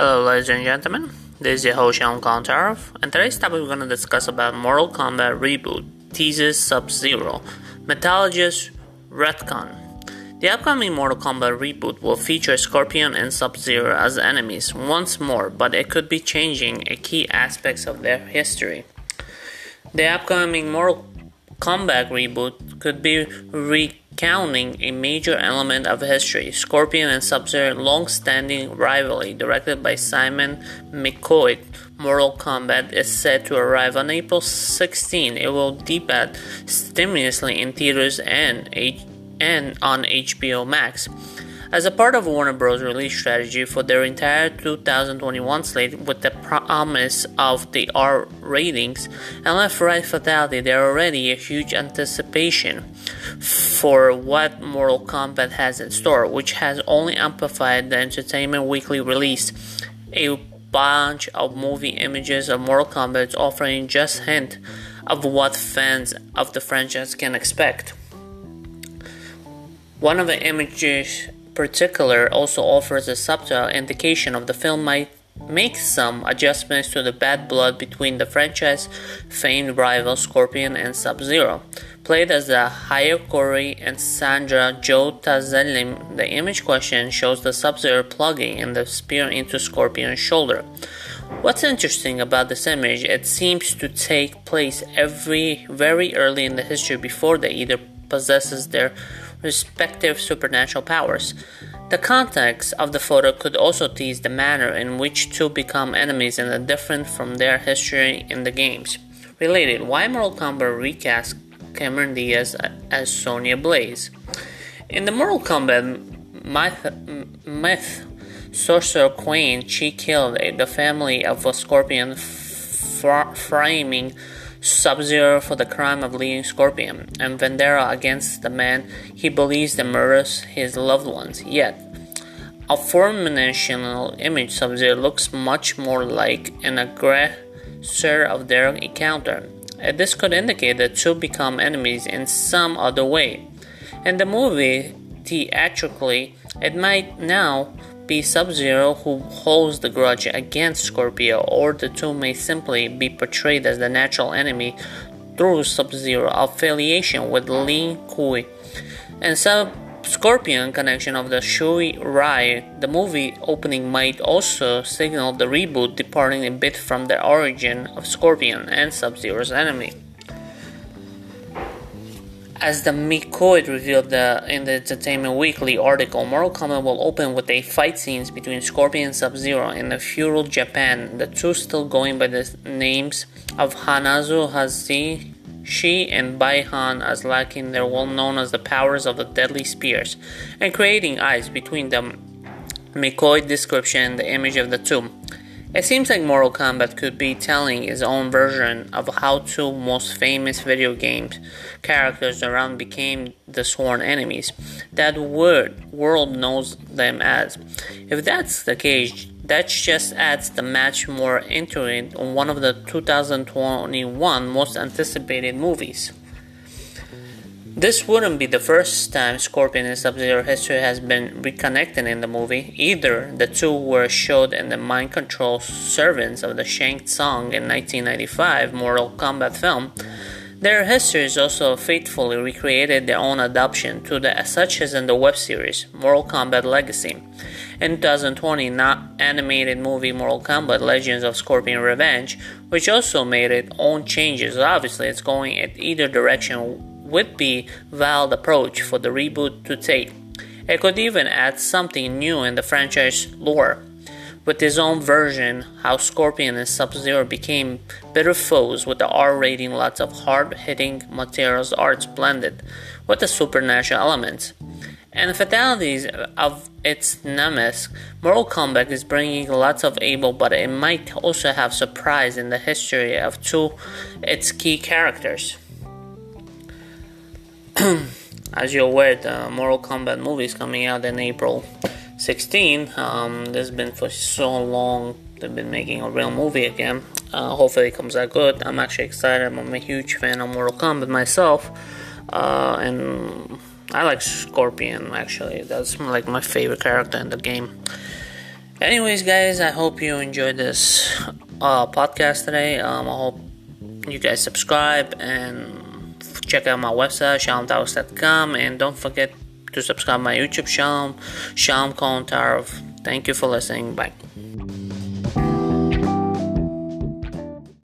Hello, ladies and gentlemen. This is your host Sean Kontarov, and today's topic we're going to discuss about Mortal Kombat reboot teases Sub-Zero, Mythologist Retcon. The upcoming Mortal Kombat reboot will feature Scorpion and Sub-Zero as enemies once more, but it could be changing a key aspects of their history. The upcoming Mortal Kombat reboot could be recounting a major element of history Scorpion and Sub Zero long standing rivalry, directed by Simon McQuoid. Mortal Kombat is set to arrive on April 16. It will debut stimulously in theaters and, and on HBO Max. As a part of Warner Bros. release strategy for their entire 2021 slate with the promise of the R ratings and left right fatality, there already a huge anticipation for what Mortal Kombat has in store, which has only amplified the Entertainment Weekly release. A bunch of movie images of Mortal Kombat offering just hint of what fans of the franchise can expect. One of the images particular also offers a subtle indication of the film might make some adjustments to the bad blood between the franchise famed rivals Scorpion and Sub-Zero. Played as the Hayakori and Sandra Joe Taslim, the image question shows the Sub-Zero plugging in the spear into Scorpion's shoulder. What's interesting about this image, it seems to take place every very early in the history before they either possesses their respective supernatural powers. The context of the photo could also tease the manner in which two become enemies and are different from their history in the games. Related, why Mortal Kombat recast Cameron Diaz as Sonya Blade? In the Mortal Kombat myth, myth Sorcerer Quan Chi killed the family of a scorpion, framing Sub Zero for the crime of leading Scorpion, and Vendetta against the man he believes that murders his loved ones. Yet, a four-dimensional image Sub Zero looks much more like an aggressor of their encounter. And this could indicate that two become enemies in some other way. In the movie, theatrically, it might now be Sub Zero who holds the grudge against Scorpio, or the two may simply be portrayed as the natural enemy through Sub Zero affiliation with Lin Kuei. And Sub Scorpion connection of the Shirai Ryu, the movie opening might also signal the reboot departing a bit from the origin of Scorpion and Sub Zero's enemy. As the McQuoid revealed the, in the Entertainment Weekly article, Mortal Kombat will open with a fight scenes between Scorpion and Sub-Zero in the feudal Japan, the two still going by the names of Hanzo Hasashi and Bi-Han as lacking their well known as the powers of the deadly spears, and creating ice between them. McQuoid description and the image of the two. It seems like Mortal Kombat could be telling its own version of how two most famous video games characters around became the sworn enemies that word world knows them as. If that's the case, that just adds the match more into it on one of the 2021 most anticipated movies. This wouldn't be the first time Scorpion and Sub-Zero history has been reconnected in the movie. Either the two were showed in the mind control servants of the Shang Tsung in 1995 Mortal Kombat film. Their histories also faithfully recreated their own adoption to the such as in the web series Mortal Kombat Legacy. In 2020, not animated movie Mortal Kombat Legends of Scorpion Revenge, which also made its own changes. Obviously, it's going in either direction would be valid approach for the reboot to take. It could even add something new in the franchise lore. With his own version, how Scorpion and Sub Zero became bitter foes with the R rating, lots of hard hitting materials arts blended with the supernatural elements. And the fatalities of its nemesis, Mortal Kombat is bringing lots of able, but it might also have surprise in the history of two its key characters. As you're aware, the Mortal Kombat movie is coming out in April 16. Um, this has been for so long. They've been making a real movie again. Uh, hopefully, it comes out good. I'm actually excited. I'm a huge fan of Mortal Kombat myself, uh, and I like Scorpion. Actually, that's like my favorite character in the game. Anyways, guys, I hope you enjoyed this uh, podcast today. Um, I hope you guys subscribe and check out my website, shalomtowers.com, and don't forget to subscribe my YouTube channel, Shalom Thank you for listening. Bye.